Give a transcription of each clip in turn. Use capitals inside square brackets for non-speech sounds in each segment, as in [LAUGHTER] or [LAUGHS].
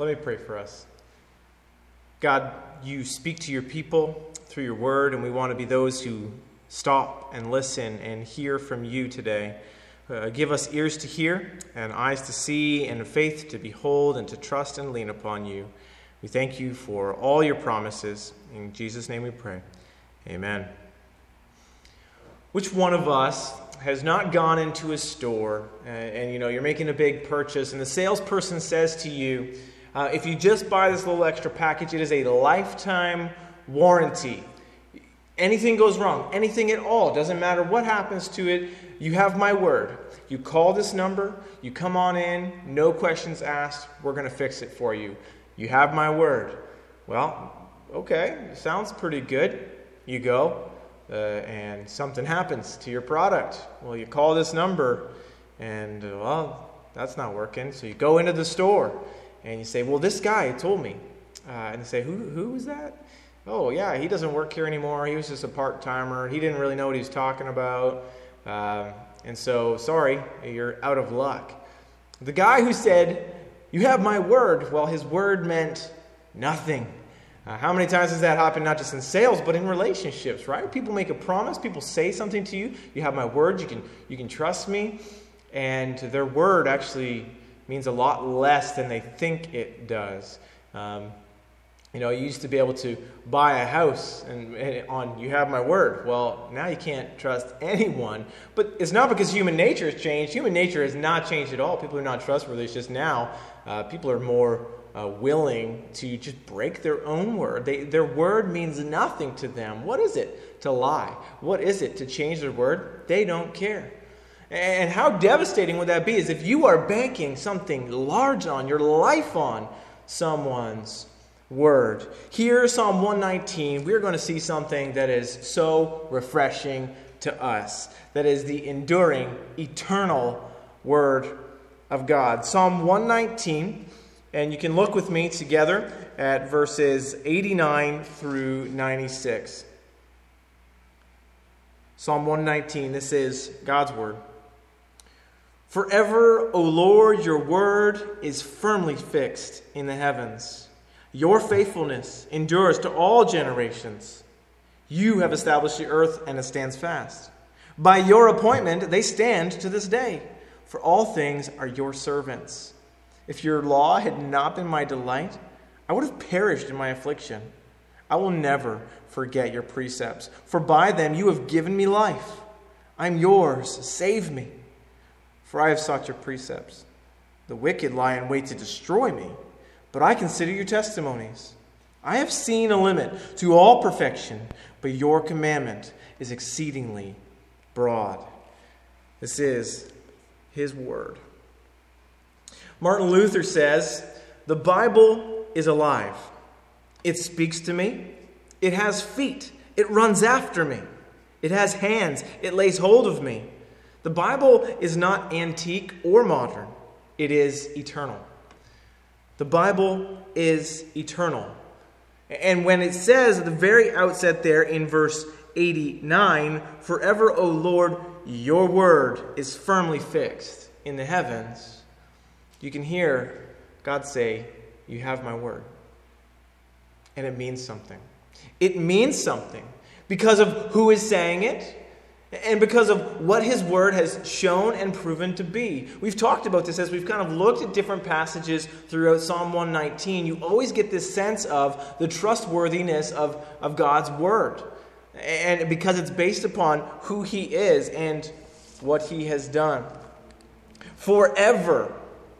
Let me pray for us. God, you speak to your people through your word, and we want to be those who stop and listen and hear from you today. Uh, give us ears to hear and eyes to see and faith to behold and to trust and lean upon you. We thank you for all your promises. In Jesus' name we pray. Amen. Which one of us has not gone into a store and, and, you know you're making a big purchase and the salesperson says to you uh, if you just buy this little extra package it is a lifetime warranty. Anything goes wrong anything at all doesn't matter what happens to it you have my word. You call this number you come on in no questions asked we're going to fix it for you. You have my word. Well okay sounds pretty good. You go uh, and something happens to your product. Well, you call this number, and well, that's not working. So you go into the store and you say, Well, this guy told me. Uh, and they say, Who, who was that? Oh, yeah, he doesn't work here anymore. He was just a part timer. He didn't really know what he was talking about. Uh, and so, sorry, you're out of luck. The guy who said, You have my word, well, his word meant nothing. Uh, how many times has that happened, not just in sales, but in relationships, right? People make a promise, people say something to you. You have my word, you can, you can trust me. And their word actually means a lot less than they think it does. Um, you know, you used to be able to buy a house and, and, on you have my word. Well, now you can't trust anyone. But it's not because human nature has changed. Human nature has not changed at all. People are not trustworthy. It's just now uh, people are more uh, willing to just break their own word. They, their word means nothing to them. What is it to lie? What is it to change their word? They don't care. And how devastating would that be is if you are banking something large on, your life on someone's word. Here, Psalm 119, we're going to see something that is so refreshing to us. That is the enduring, eternal word of God. Psalm 119 and you can look with me together at verses 89 through 96. Psalm 119, this is God's word. Forever, O Lord, your word is firmly fixed in the heavens. Your faithfulness endures to all generations. You have established the earth, and it stands fast. By your appointment, they stand to this day, for all things are your servants. If your law had not been my delight, I would have perished in my affliction. I will never forget your precepts, for by them you have given me life. I'm yours. Save me, for I have sought your precepts. The wicked lie in wait to destroy me, but I consider your testimonies. I have seen a limit to all perfection, but your commandment is exceedingly broad. This is his word. Martin Luther says, The Bible is alive. It speaks to me. It has feet. It runs after me. It has hands. It lays hold of me. The Bible is not antique or modern, it is eternal. The Bible is eternal. And when it says at the very outset there in verse 89, Forever, O Lord, your word is firmly fixed in the heavens you can hear God say, You have my word. And it means something. It means something because of who is saying it and because of what his word has shown and proven to be. We've talked about this as we've kind of looked at different passages throughout Psalm 119. You always get this sense of the trustworthiness of, of God's word. And because it's based upon who he is and what he has done. Forever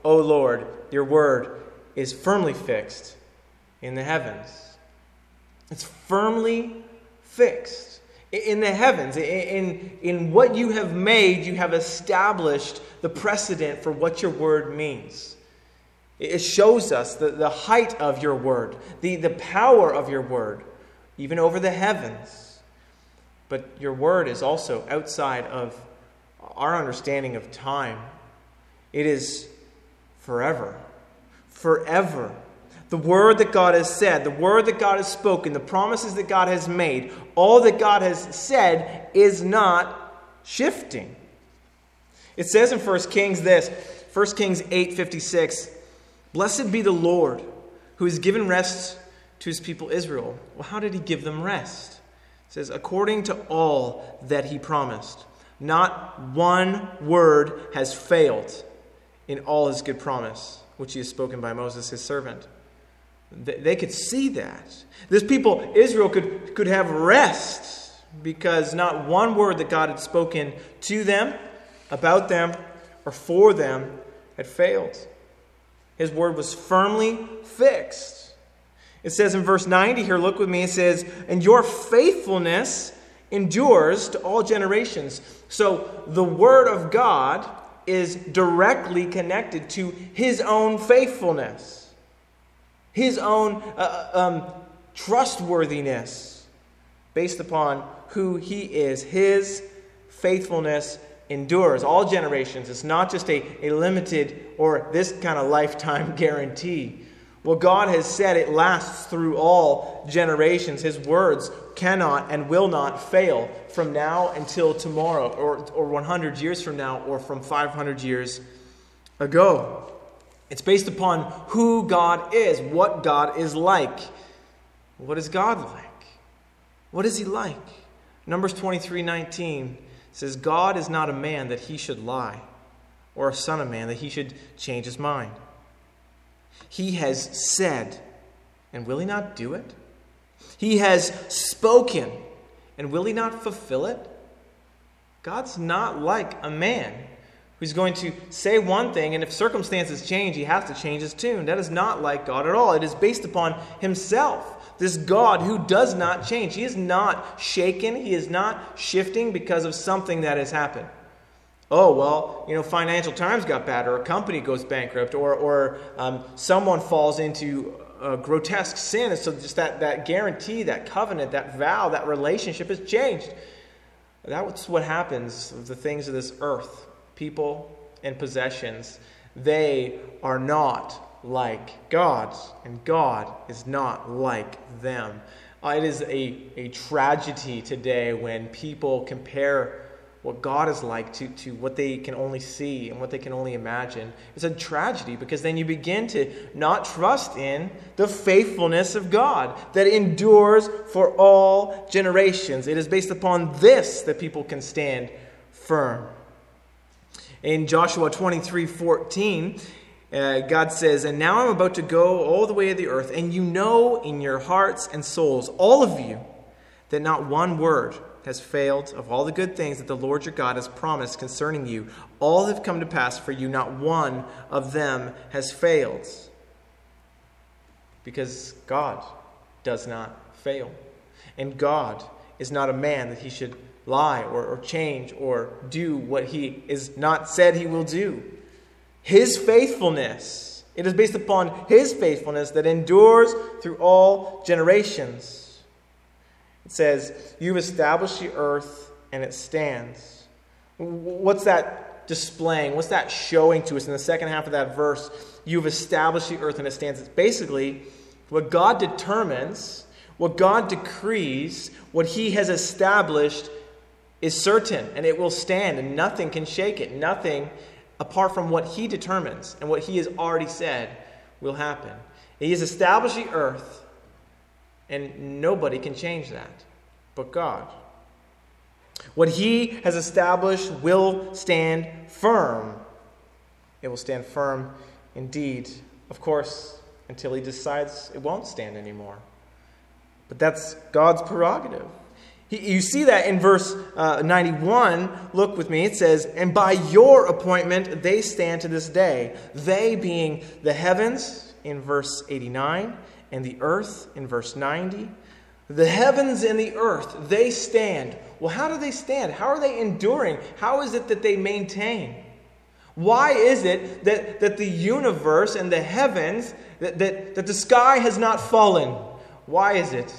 O Lord, your word is firmly fixed in the heavens. It's firmly fixed in the heavens. In, in what you have made, you have established the precedent for what your word means. It shows us the, the height of your word, the, the power of your word, even over the heavens. But your word is also outside of our understanding of time. It is forever. Forever. The word that God has said, the word that God has spoken, the promises that God has made, all that God has said is not shifting. It says in 1 Kings this, 1 Kings 8:56, Blessed be the Lord who has given rest to his people Israel. Well, how did he give them rest? It says, according to all that he promised. Not one word has failed in all his good promise, which he has spoken by Moses, his servant. They could see that. This people, Israel, could, could have rest because not one word that God had spoken to them, about them, or for them had failed. His word was firmly fixed. It says in verse 90 here, look with me, it says, And your faithfulness endures to all generations. So the word of God is directly connected to his own faithfulness, his own uh, um, trustworthiness based upon who he is. His faithfulness endures all generations. It's not just a, a limited or this kind of lifetime [LAUGHS] guarantee. What God has said, it lasts through all generations. His words cannot and will not fail from now until tomorrow, or, or 100 years from now, or from 500 years ago. It's based upon who God is, what God is like. What is God like? What is He like? Numbers 23 19 says, God is not a man that he should lie, or a son of man that he should change his mind. He has said, and will he not do it? He has spoken, and will he not fulfill it? God's not like a man who's going to say one thing, and if circumstances change, he has to change his tune. That is not like God at all. It is based upon himself. This God who does not change. He is not shaken. He is not shifting because of something that has happened. Oh, well, you know, Financial Times got bad, or a company goes bankrupt, or, or um, someone falls into grotesque sin. And so just that, that guarantee, that covenant, that vow, that relationship has changed. That's what happens with the things of this earth. People and possessions, they are not like God, and God is not like them. Uh, it is a, a tragedy today when people compare what God is like to, to what they can only see and what they can only imagine. It's a tragedy because then you begin to not trust in the faithfulness of God that endures for all generations. It is based upon this that people can stand firm. In Joshua 23 14, uh, God says, And now I'm about to go all the way of the earth, and you know in your hearts and souls, all of you, that not one word has failed of all the good things that the Lord your God has promised concerning you. All have come to pass for you, not one of them has failed. Because God does not fail. And God is not a man that he should lie or, or change or do what he is not said he will do. His faithfulness. It is based upon His faithfulness that endures through all generations. It says, You've established the earth and it stands. What's that displaying? What's that showing to us in the second half of that verse? You've established the earth and it stands. It's basically what God determines, what God decrees, what He has established is certain and it will stand and nothing can shake it. Nothing apart from what he determines and what he has already said will happen. He has established the earth, and nobody can change that but God. What he has established will stand firm. It will stand firm indeed, of course, until he decides it won't stand anymore. But that's God's prerogative. You see that in verse uh, 91. Look with me. It says, And by your appointment they stand to this day. They being the heavens in verse 89, and the earth in verse 90. The heavens and the earth, they stand. Well, how do they stand? How are they enduring? How is it that they maintain? Why is it that, that the universe and the heavens, that, that, that the sky has not fallen? Why is it?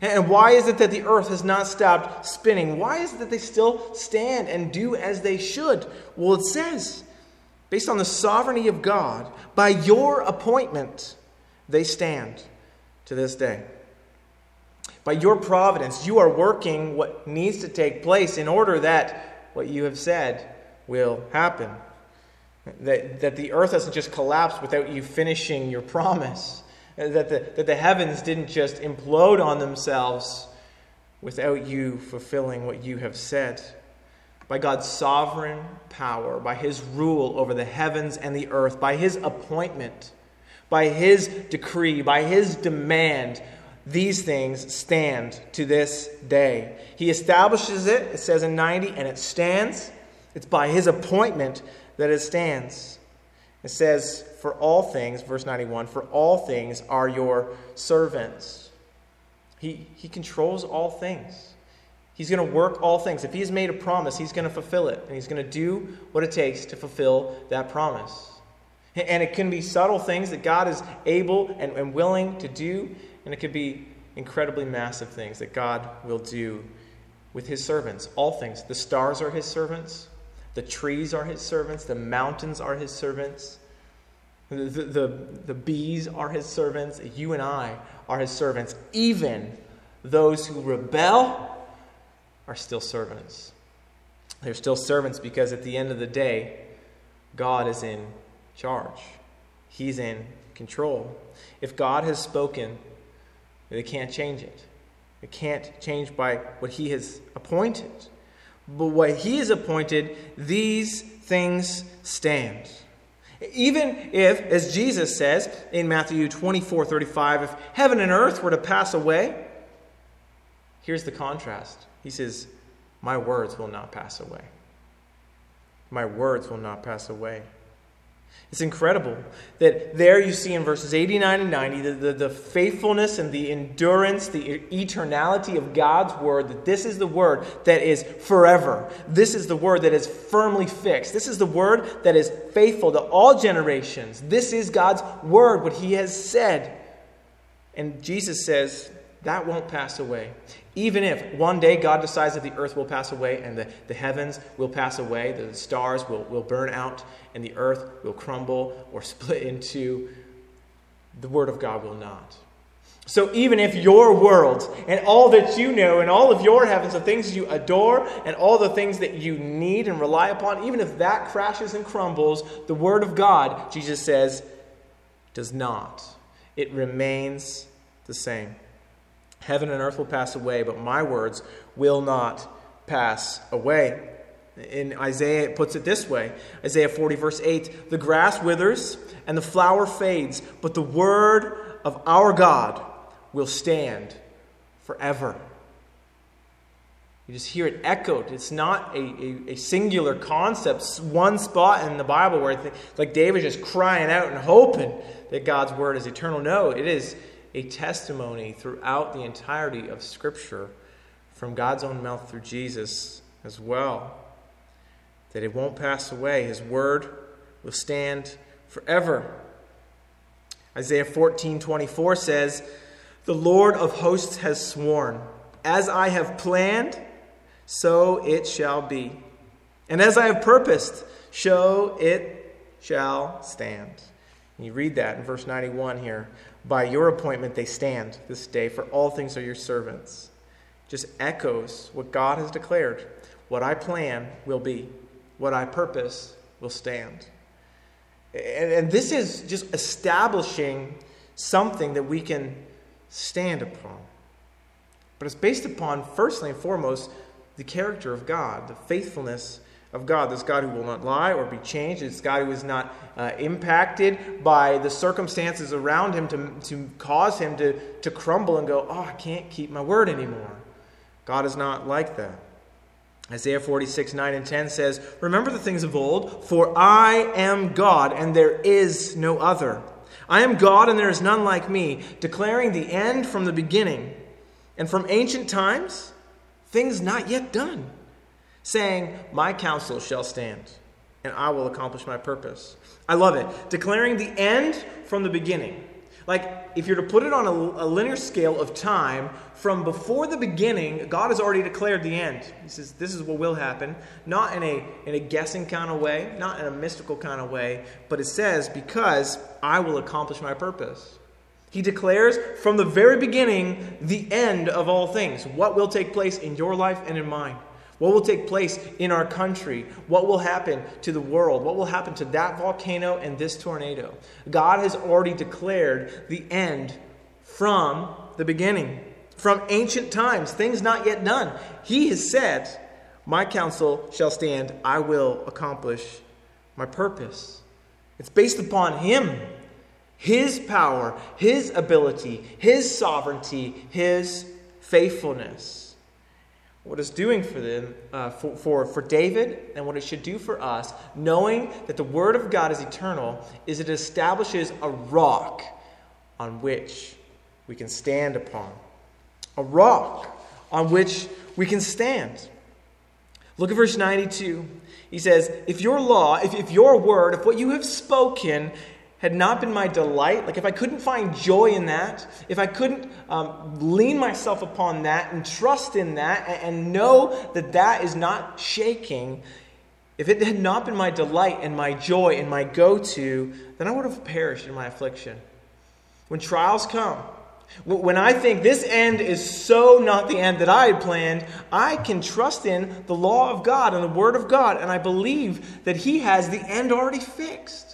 And why is it that the earth has not stopped spinning? Why is it that they still stand and do as they should? Well, it says, based on the sovereignty of God, by your appointment, they stand to this day. By your providence, you are working what needs to take place in order that what you have said will happen. That, that the earth doesn't just collapse without you finishing your promise. That the, that the heavens didn't just implode on themselves without you fulfilling what you have said. By God's sovereign power, by his rule over the heavens and the earth, by his appointment, by his decree, by his demand, these things stand to this day. He establishes it, it says in 90, and it stands. It's by his appointment that it stands. It says, For all things, verse 91, for all things are your servants. He, he controls all things. He's going to work all things. If he's made a promise, he's going to fulfill it. And he's going to do what it takes to fulfill that promise. And it can be subtle things that God is able and, and willing to do, and it could be incredibly massive things that God will do with his servants. All things. The stars are his servants, the trees are his servants, the mountains are his servants, the, the, the, bees are his servants, you and I are his servants. Even those who rebel are still servants. They're still servants because at the end of the day, God is in charge. He's in control. If God has spoken, they can't change it. It can't change by what He has appointed. But what He has appointed, these things stand. Even if, as Jesus says in Matthew 24 35, if heaven and earth were to pass away, here's the contrast. He says, My words will not pass away. My words will not pass away. It's incredible that there you see in verses 89 and 90 the, the, the, faithfulness and the endurance, the eternality of God's word, that this is the word that is forever. This is the word that is firmly fixed. This is the word that is faithful to all generations. This is God's word, what he has said. And Jesus says, that won't pass away. Even if one day God decides that the earth will pass away and the, the heavens will pass away, the stars will, will burn out, and the earth will crumble or [LAUGHS] split into, the Word of God will not. So even if your world and all that you know and all of your heavens, the things you adore and all the things that you need and rely upon, even if that crashes and crumbles, the Word of God, Jesus says, does not. It remains the same. Heaven and earth will pass away, but my words will not pass away. In Isaiah, it puts it this way Isaiah 40, verse 8 The grass withers and the flower fades, but the word of our God will stand forever. You just hear it echoed. It's not a, a, a singular concept, one spot in the Bible where, think, like David just crying out and hoping that God's word is eternal. No, it is a testimony throughout the entirety of Scripture from God's own mouth through Jesus as well. That it won't pass away. His word will stand forever. Isaiah 14 24 says, The Lord of hosts has sworn, As I have planned, so it shall be. And as I have purposed, so it shall stand. And you read that in verse 91 here. By your appointment they stand this day, for all things are your servants. Just echoes what God has declared. What I plan will be, what I purpose will stand. And, and this is just establishing something that we can stand upon. But it's based upon, firstly and foremost, the character of God, the faithfulness of God. This God who will not lie or be changed. this God who is not uh, impacted by the circumstances around him to, to cause him to, to crumble and go, oh, I can't keep my word anymore. God is not like that. Isaiah 46, 9 and 10 says, Remember the things of old, for I am God, and there is no other. I am God, and there is none like me, declaring the end from the beginning, and from ancient times, things not yet done saying, My counsel shall stand, and I will accomplish my purpose. I love it. Declaring the end from the beginning. Like, if you're to put it on a, a, linear scale of time, from before the beginning, God has already declared the end. He says, This is what will happen. Not in a, in a guessing kind of way, not in a mystical kind of way, but it says, Because I will accomplish my purpose. He declares from the very beginning the end of all things, what will take place in your life and in mine What will take place in our country? What will happen to the world? What will happen to that volcano and this tornado? God has already declared the end from the beginning, from ancient times, things not yet done. He has said, My counsel shall stand, I will accomplish my purpose. It's based upon Him, His power, His ability, His sovereignty, His faithfulness what it's doing for them, uh, for, for, for David, and what it should do for us, knowing that the Word of God is eternal, is it establishes a rock on which we can stand upon. A rock on which we can stand. Look at verse 92. He says, If your law, if, if your word, if what you have spoken had not been my delight, like if I couldn't find joy in that, if I couldn't um, lean myself upon that and trust in that and, and know that that is not shaking, if it had not been my delight and my joy and my go to, then I would have perished in my affliction. When trials come, when I think this end is so not the end that I had planned, I can trust in the law of God and the Word of God, and I believe that He has the end already fixed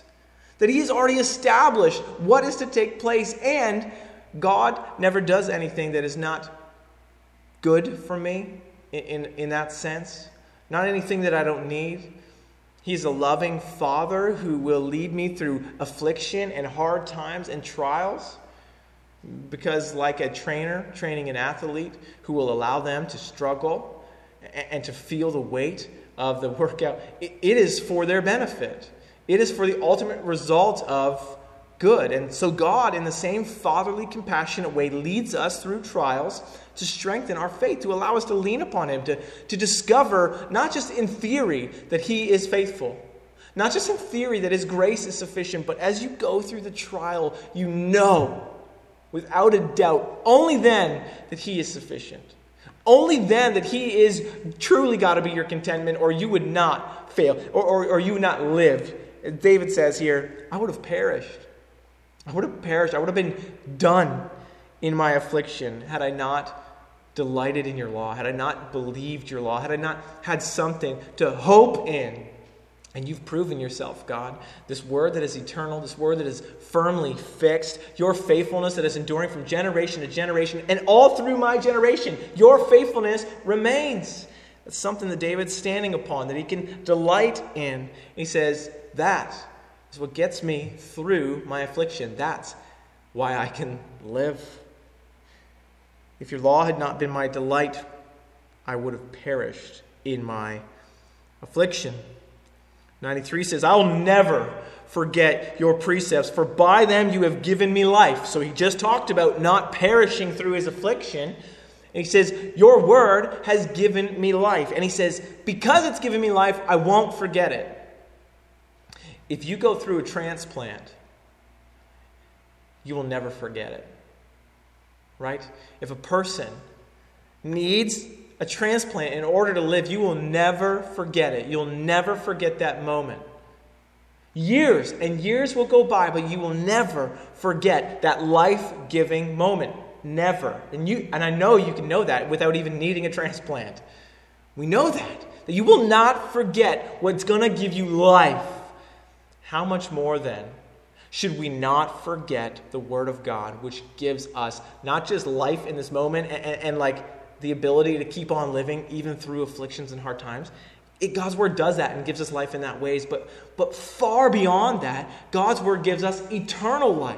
that He has already established what is to take place, and God never does anything that is not good for me in, in, in that sense, not anything that I don't need. He's a loving Father who will lead me through affliction and hard times and trials. Because, like a trainer training an athlete who will allow them to struggle and to feel the weight of the workout, it is for their benefit. It is for the ultimate result of good. And so, God, in the same fatherly, compassionate way, leads us through trials to strengthen our faith, to allow us to lean upon Him, to, to discover, not just in theory, that He is faithful, not just in theory that His grace is sufficient, but as you go through the trial, you know, without a doubt, only then that He is sufficient. Only then that He is truly got to be your contentment, or you would not fail, or, or, or you would not live David says here, I would have perished. I would have perished. I would have been done in my affliction had I not delighted in your law, had I not believed your law, had I not had something to hope in. And you've proven yourself, God. This word that is eternal, this word that is firmly fixed, your faithfulness that is enduring from generation to generation, and all through my generation, your faithfulness remains. That's something that David's standing upon, that he can delight in. He says, that is what gets me through my affliction. That's why I can live. If your law had not been my delight, I would have perished in my affliction. 93 says, I will never forget your precepts, for by them you have given me life. So he just talked about not perishing through his affliction. And he says, Your word has given me life. And he says, Because it's given me life, I won't forget it. If you go through a transplant, you will never forget it. Right? If a person needs a transplant in order to live, you will never forget it. You'll never forget that moment. Years and years will go by, but you will never forget that life giving moment. Never. And, you, and I know you can know that without even needing a transplant. We know that. That you will not forget what's going to give you life. How much more then should we not forget the Word of God, which gives us not just life in this moment and, and, and like the ability to keep on living even through afflictions and hard times? It, God's Word does that and gives us life in that ways, but, but far beyond that, God's Word gives us eternal life.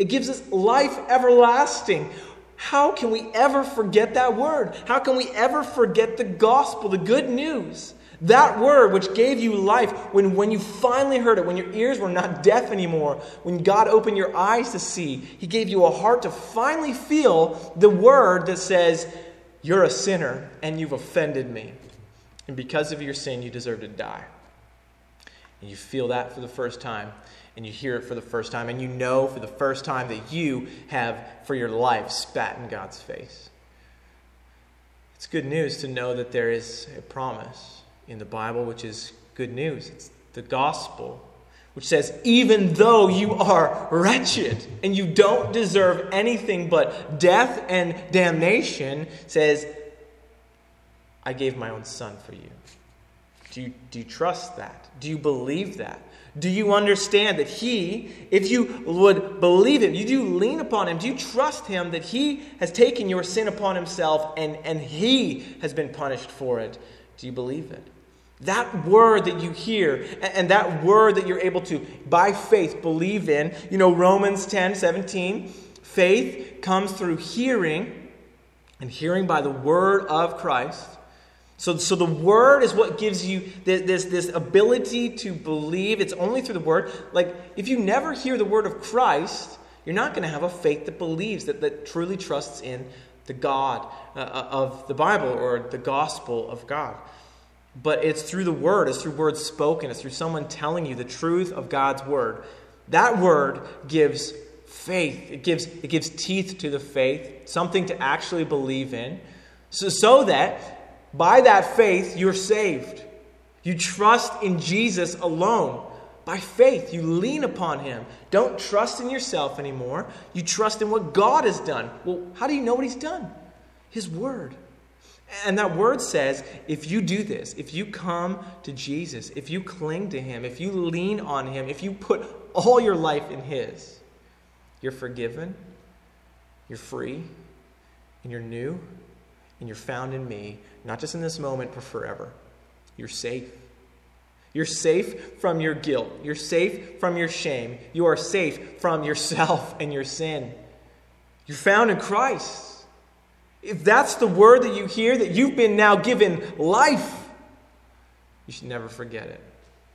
It gives us life everlasting. How can we ever forget that word? How can we ever forget the gospel, the good news? That word which gave you life, when, when you finally heard it, when your ears were not deaf anymore, when God opened your eyes to see, He gave you a heart to finally feel the word that says, You're a sinner and you've offended me. And because of your sin, you deserve to die. And you feel that for the first time, and you hear it for the first time, and you know for the first time that you have, for your life, spat in God's face. It's good news to know that there is a promise in the Bible, which is good news. It's the gospel, which says, even though you are wretched and you don't deserve anything but death and damnation, says, I gave my own son for you. Do you, do you trust that? Do you believe that? Do you understand that He, if you would believe Him, you do lean upon Him, do you trust Him that He has taken your sin upon Himself and, and He has been punished for it? Do you believe it? That word that you hear and that word that you're able to, by faith, believe in, you know, Romans 10 17, faith comes through hearing, and hearing by the word of Christ. So, so the word is what gives you this, this ability to believe. It's only through the word. Like, if you never hear the word of Christ, you're not going to have a faith that believes, that, that truly trusts in the God uh, uh, of the Bible or the gospel of God. But it's through the word, it's through words spoken, it's through someone telling you the truth of God's word. That word gives faith. It gives, it gives teeth to the faith, something to actually believe in, so, so that by that faith, you're saved. You trust in Jesus alone. By faith, you lean upon Him. Don't trust in yourself anymore. You trust in what God has done. Well, how do you know what He's done? His Word. And that Word says if you do this, if you come to Jesus, if you cling to Him, if you lean on Him, if you put all your life in His, you're forgiven, you're free, and you're new, and you're found in me, not just in this moment, but forever. You're safe. You're safe from your guilt. You're safe from your shame. You are safe from yourself [LAUGHS] and your sin. You're found in Christ. If that's the word that you hear, that you've been now given life, you should never forget it.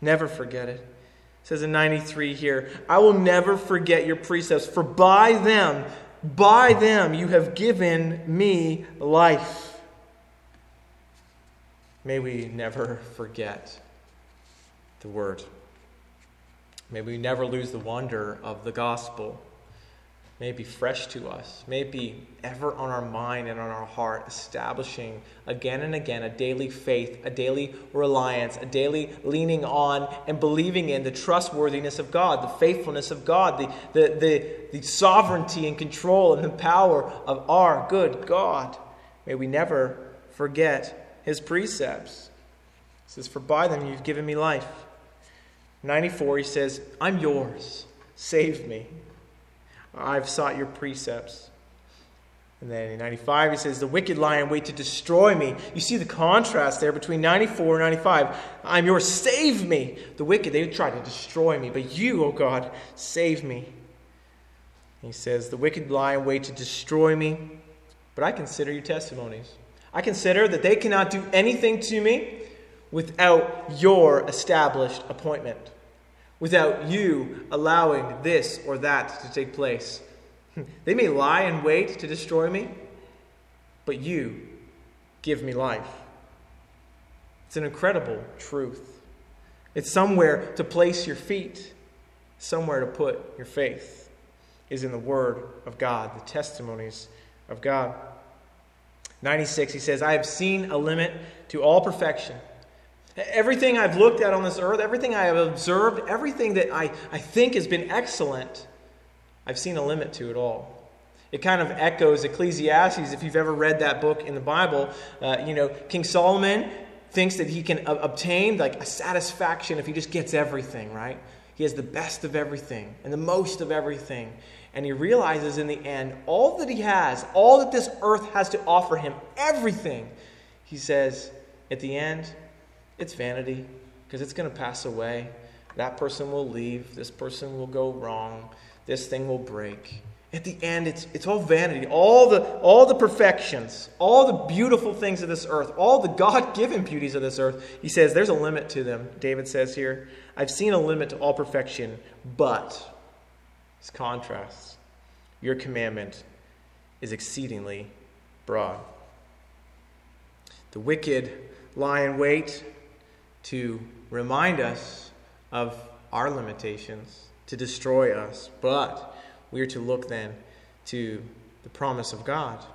Never forget it. It says in 93 here, I will never forget your precepts, for by them, by them you have given me life. May we never forget the word. May we never lose the wonder of the gospel. May it be fresh to us. May it be ever on our mind and on our heart, establishing again and again a daily faith, a daily reliance, a daily leaning on and believing in the trustworthiness of God, the faithfulness of God, the, the, the, the sovereignty and control and the power of our good God. May we never forget his precepts. He says, For by them you've given me life. 94, he says, I'm yours. Save me. I've sought your precepts. And then in 95, he says, The wicked lie in wait to destroy me. You see the contrast there between 94 and 95. I'm yours, save me. The wicked, they try to destroy me, but you, O oh God, save me. He says, The wicked lie in wait to destroy me, but I consider your testimonies. I consider that they cannot do anything to me without your established appointment, without you allowing this or that to take place. [LAUGHS] They may lie in wait to destroy me, but you give me life. It's an incredible truth. It's somewhere to place your feet, somewhere to put your faith, is in the Word of God, the testimonies of God. 96, he says, I have seen a limit to all perfection. Everything I've looked at on this earth, everything I have observed, everything that I, I think has been excellent, I've seen a limit to it all. It kind of echoes Ecclesiastes, if you've ever read that book in the Bible. Uh, you know, King Solomon thinks that he can obtain like a satisfaction if he just gets everything, right? He has the best of everything and the most of everything. And he realizes in the end, all that he has, all that this earth has to offer him, everything, he says, at the end, it's vanity because it's going to pass away. That person will leave. This person will go wrong. This thing will break. At the end, it's, it's all vanity. All the, all the perfections, all the beautiful things of this earth, all the God given beauties of this earth, he says there's a limit to them. David says here, I've seen a limit to all perfection, but it's contrasts. Your commandment is exceedingly broad. The wicked lie in wait to remind us of our limitations, to destroy us, but we are to look then to the promise of God.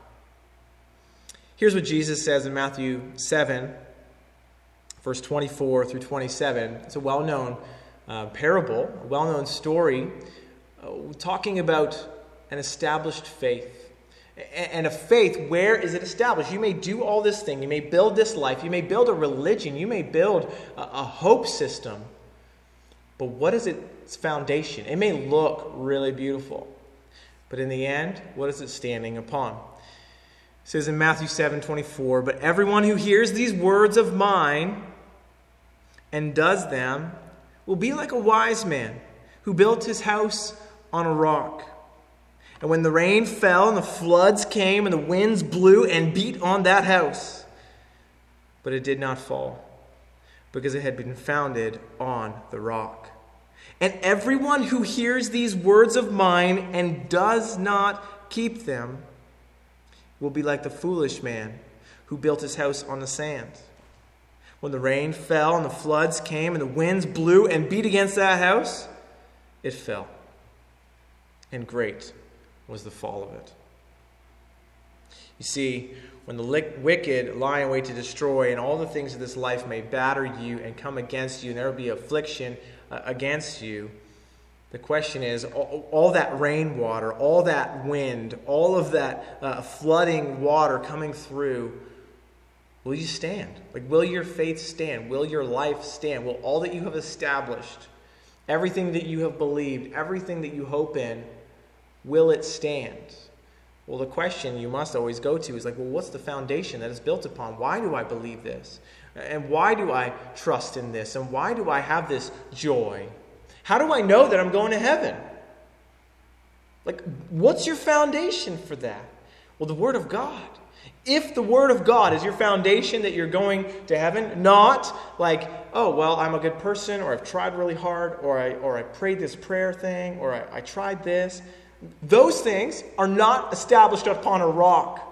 Here's what Jesus says in Matthew 7, verse 24 through 27. It's a well known uh, parable, a well known story, Uh, talking about an established faith. And a faith, where is it established? You may do all this thing. You may build this life. You may build a religion. You may build a, hope system. But what is its foundation? It may look really beautiful. But in the end, what is it standing upon? It says in Matthew 7 24, But everyone who hears these words of mine and does them will be like a wise man who built his house on a rock. And when the rain fell and the floods came and the winds blew and beat on that house, but it did not fall, because it had been founded on the rock. And everyone who hears these words of mine and does not keep them will be like the foolish man who built his house on the sand. When the rain fell and the floods came and the winds blew and beat against that house, it fell. And great was the fall of it. You see, when the wicked lie in wait to destroy, and all the things of this life may batter you and come against you, and there will be affliction uh, against you, the question is all, that rainwater, all that wind, all of that uh, flooding water coming through, will you stand? Like, will your faith stand? Will your life stand? Will all that you have established, everything that you have believed, everything that you hope in, Will it stand? Well, the question you must always go to is like, well, what's the foundation that is built upon? Why do I believe this? And why do I trust in this? And why do I have this joy? How do I know that I'm going to heaven? Like, what's your foundation for that? Well, the Word of God. If the Word of God is your foundation that you're going to heaven, not like, oh, well, I'm a good person, or I've tried really hard, or I, or I prayed this prayer thing, or I, I tried this. Those things are not established upon a rock.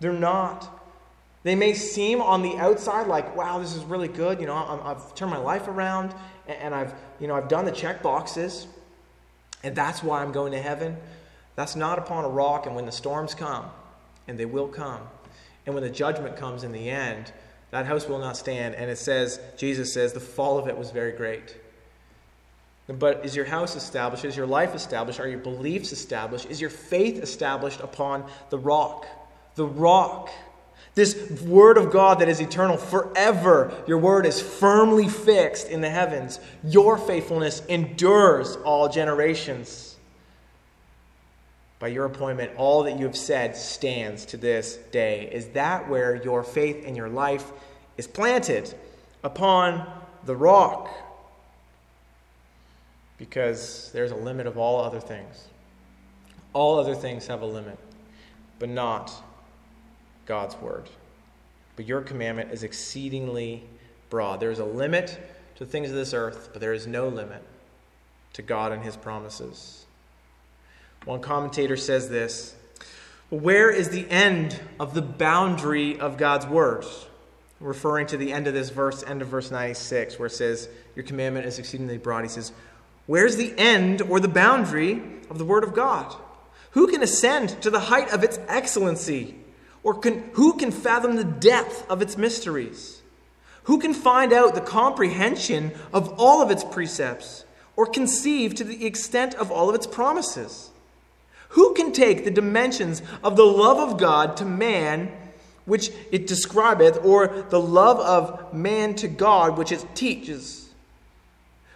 They're not. They may seem on the outside like, wow, this is really good. You know, i have turned my life around and I've, you know, I've done the check boxes and that's why I'm going to heaven. That's not upon a rock. And when the storms come, and they will come, and when the judgment comes in the end, that house will not stand. And it says, Jesus says, the fall of it was very great. But is your house established? Is your life established? Are your beliefs established? Is your faith established upon the rock? The rock. This word of God that is eternal forever. Your word is firmly fixed in the heavens. Your faithfulness endures all generations. By your appointment, all that you have said stands to this day. Is that where your faith and your life is planted? Upon the rock because there's a limit of all other things. All other things have a limit, but not God's word. But your commandment is exceedingly broad. There is a limit to things of this earth, but there is no limit to God and his promises. One commentator says this Where is the end of the boundary of God's word? Referring to the end of this verse, end of verse 96, where it says, Your commandment is exceedingly broad. He says, Where's the end or the boundary of the Word of God? Who can ascend to the height of its excellency? Or can, who can fathom the depth of its mysteries? Who can find out the comprehension of all of its precepts? Or conceive to the extent of all of its promises? Who can take the dimensions of the love of God to man, which it describeth, or the love of man to God, which it teaches?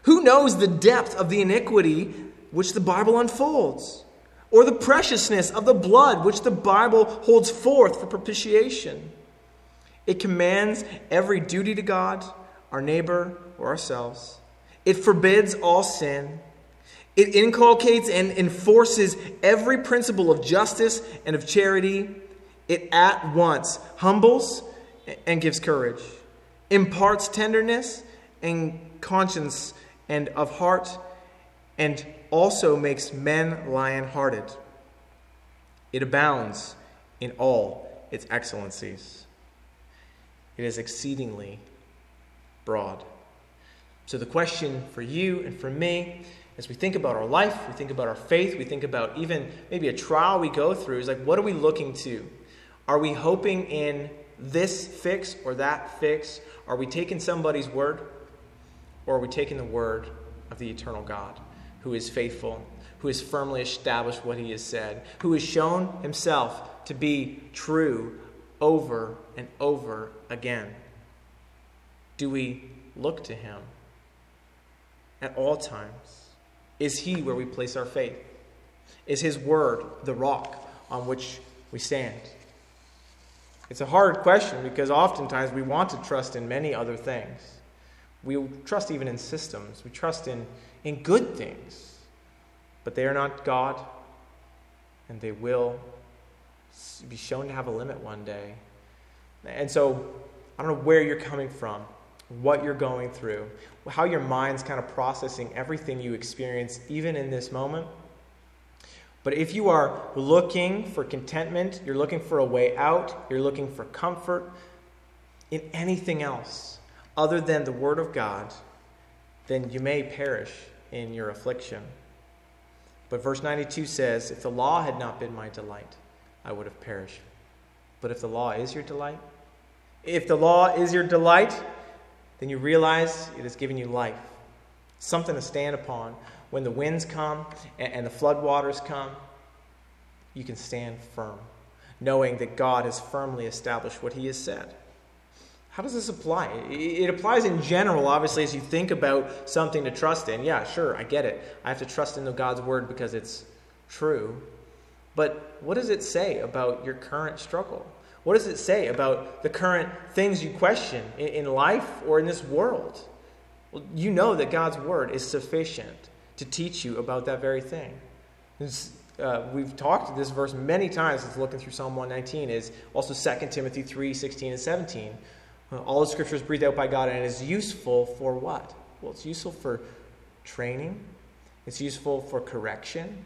Who knows the depth of the iniquity which the Bible unfolds? Or the preciousness of the blood which the Bible holds forth for propitiation? It commands every duty to God, our neighbor, or ourselves. It forbids all sin. It inculcates and enforces every principle of justice and of charity. It at once humbles and gives courage, imparts tenderness and conscience and of heart, and also makes men lion hearted. It abounds in all its excellencies. It is exceedingly broad. So, the question for you and for me, as we think about our life, we think about our faith, we think about even maybe a trial we go through, is like, what are we looking to? Are we hoping in this fix or that fix? Are we taking somebody's word? Or are we taking the word of the eternal God who is faithful, who has firmly established what he has said, who has shown himself to be true over and over again? Do we look to him at all times? Is he where we place our faith? Is his word the rock on which we stand? It's a hard question because oftentimes we want to trust in many other things. We trust even in systems, we trust in, in good things, but they are not God, and they will be shown to have a limit one day. And so, I don't know where you're coming from, what you're going through, how your mind's kind of processing everything you experience, even in this moment. But if you are looking for contentment, you're looking for a way out, you're looking for comfort in anything else other than the Word of God, then you may perish in your affliction. But verse 92 says, If the law had not been my delight, I would have perished. But if the law is your delight, if the law is your delight, then you realize it has given you life, something to stand upon, when the winds come and, the floodwaters come, you can stand firm, knowing that God has firmly established what He has said. How does this apply? It applies in general, obviously, as you think about something to trust in. Yeah, sure, I get it. I have to trust in the God's word because it's true. But what does it say about your current struggle? What does it say about the current things you question in life or in this world? Well, you know that God's word is sufficient to teach you about that very thing. Uh, we've talked this verse many times It's looking through Psalm 119 is also 2 Timothy 3, 16 and 17. Uh, all the scriptures breathed out by God and is useful for what? Well, it's useful for training. It's useful for correction.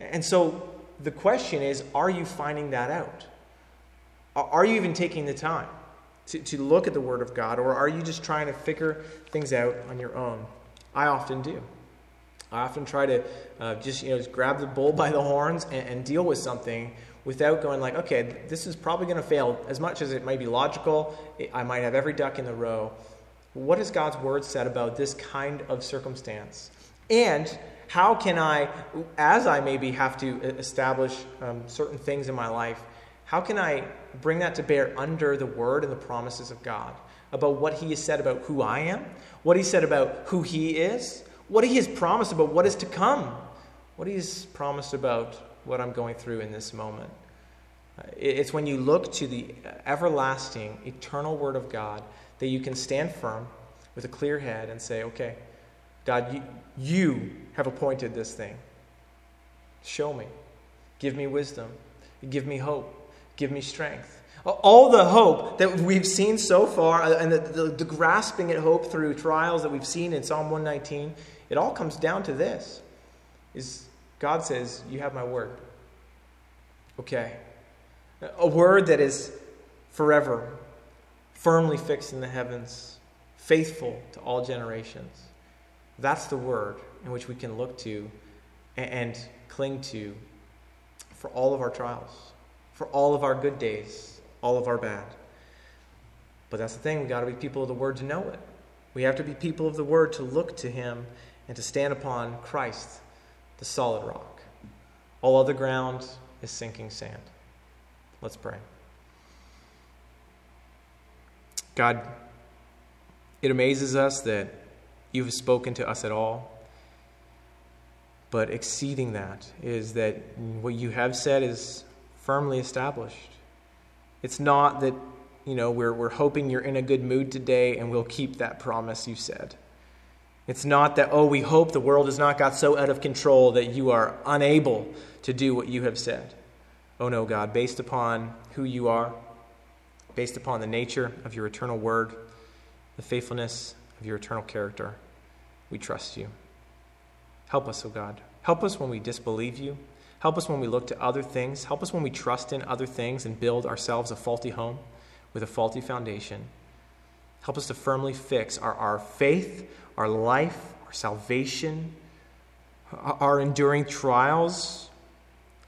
And so the question is, are you finding that out? Are you even taking the time to, to look at the Word of God, or are you just trying to figure things out on your own? I often do. I often try to uh, just you know just grab the bull by the horns and, and deal with something without going like, okay, this is probably going to fail. As much as it might be logical, it, I might have every duck in the row. What has God's word said about this kind of circumstance? And how can I, as I maybe have to establish um, certain things in my life, how can I bring that to bear under the word and the promises of God about what He has said about who I am, what He said about who He is, what He has promised about what is to come, what He has promised about what I'm going through in this moment. It's when you look to the everlasting, eternal Word of God that you can stand firm with a clear head and say, okay, God, you, you have appointed this thing. Show me. Give me wisdom. Give me hope. Give me strength. All the hope that we've seen so far uh, and the, the, the, grasping at hope through trials that we've seen in Psalm 119, it all comes down to this. Is God says, You have my word. Okay. A word that is forever, firmly fixed in the heavens, faithful to all generations. That's the word in which we can look to and cling to for all of our trials, for all of our good days, all of our bad. But that's the thing, we've got to be people of the word to know it. We have to be people of the word to look to him and to stand upon Christ the solid rock. All other ground is sinking sand. Let's pray. God, it amazes us that you have spoken to us at all. But exceeding that is that what you have said is firmly established. It's not that, you know, we're, we're hoping you're in a good mood today and we'll keep that promise you said. It's not that, oh, we hope the world has not got so out of control that you are unable to do what you have said. Oh, no, God, based upon who you are, based upon the nature of your eternal word, the faithfulness of your eternal character, we trust you. Help us, O oh God. Help us when we disbelieve you. Help us when we look to other things. Help us when we trust in other things and build ourselves a faulty home with a faulty foundation. Help us to firmly fix our, our faith our life, our salvation, our enduring trials,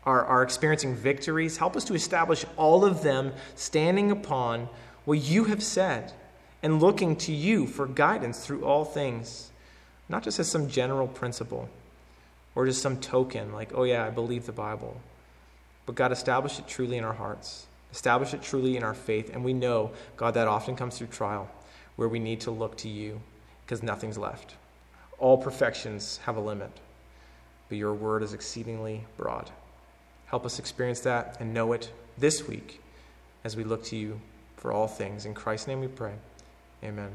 our, our experiencing victories. Help us to establish all of them standing upon what you have said and looking to you for guidance through all things, not just as some general principle or just some token, like, oh yeah, I believe the Bible. But God, establish it truly in our hearts. Establish it truly in our faith. And we know, God, that often comes through trial where we need to look to you because nothing's left. All perfections have a limit, but your word is exceedingly broad. Help us experience that and know it this week as we look to you for all things. In Christ's name we pray. Amen.